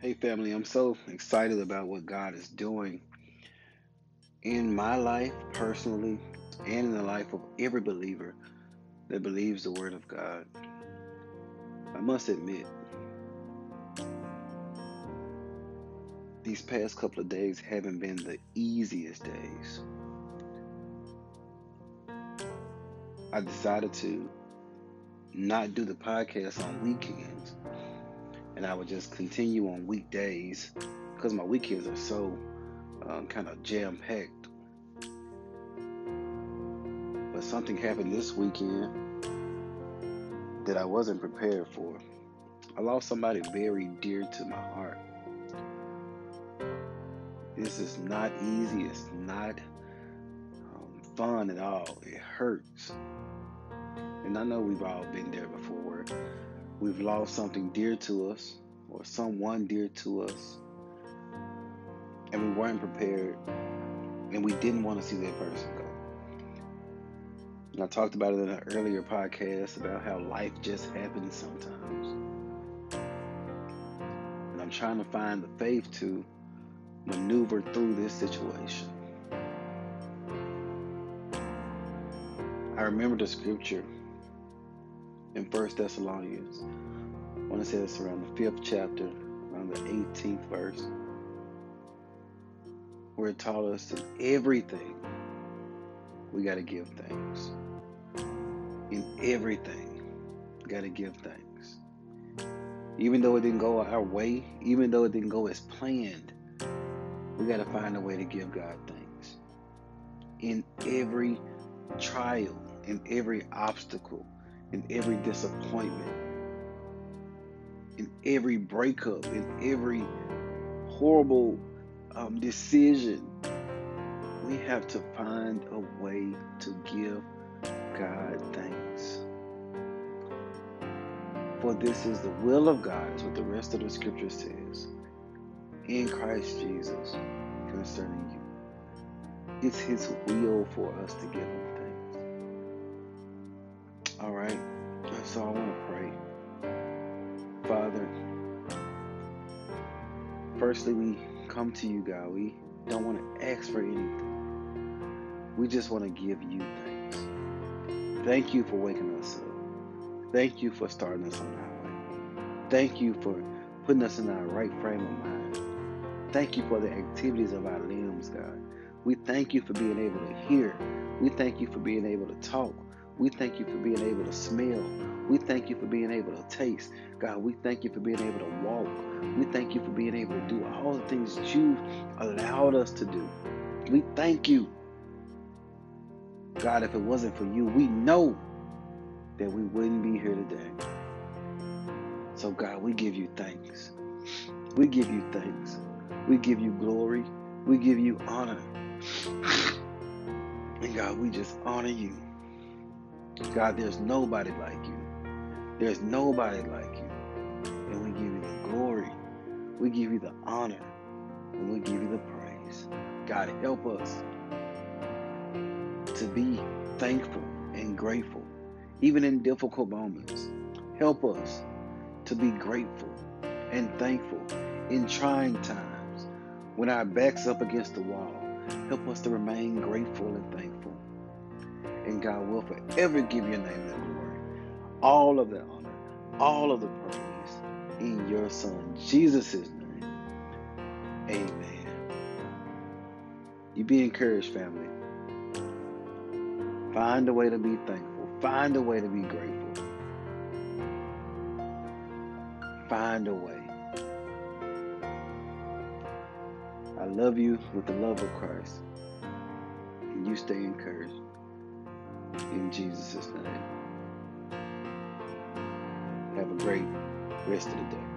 Hey, family, I'm so excited about what God is doing in my life personally and in the life of every believer that believes the Word of God. I must admit, these past couple of days haven't been the easiest days. I decided to not do the podcast on weekends and I would just continue on weekdays because my weekends are so um, kind of jam packed. But something happened this weekend that I wasn't prepared for. I lost somebody very dear to my heart. This is not easy. It's not um, fun at all. It hurts. And I know we've all been there before we've lost something dear to us or someone dear to us and we weren't prepared and we didn't want to see that person go. And I talked about it in an earlier podcast about how life just happens sometimes. And I'm trying to find the faith to maneuver through this situation. I remember the scripture in First Thessalonians. I want to say it's around the fifth chapter, around the 18th verse, where it taught us that everything we got to give thanks. In everything, got to give thanks. Even though it didn't go our way, even though it didn't go as planned, we got to find a way to give God thanks. In every trial, in every obstacle, in every disappointment, in every breakup, in every horrible um, decision, we have to find a way to give God thanks. For this is the will of God, is what the rest of the scripture says, in Christ Jesus concerning you. It's His will for us to give Him all right. So I want to pray. Father, firstly, we come to you, God. We don't want to ask for anything. We just want to give you thanks. Thank you for waking us up. Thank you for starting us on our way. Thank you for putting us in our right frame of mind. Thank you for the activities of our limbs, God. We thank you for being able to hear. We thank you for being able to talk. We thank you for being able to smell. We thank you for being able to taste. God, we thank you for being able to walk. We thank you for being able to do all the things that you allowed us to do. We thank you. God, if it wasn't for you, we know that we wouldn't be here today. So, God, we give you thanks. We give you thanks. We give you glory. We give you honor. And God, we just honor you. God, there's nobody like you. There's nobody like you. And we give you the glory. We give you the honor. And we give you the praise. God, help us to be thankful and grateful, even in difficult moments. Help us to be grateful and thankful in trying times when our back's up against the wall. Help us to remain grateful and thankful God will forever give your name the glory, all of the honor, all of the praise in your Son, Jesus' name. Amen. You be encouraged, family. Find a way to be thankful. Find a way to be grateful. Find a way. I love you with the love of Christ. And you stay encouraged in Jesus' name. Have a great rest of the day.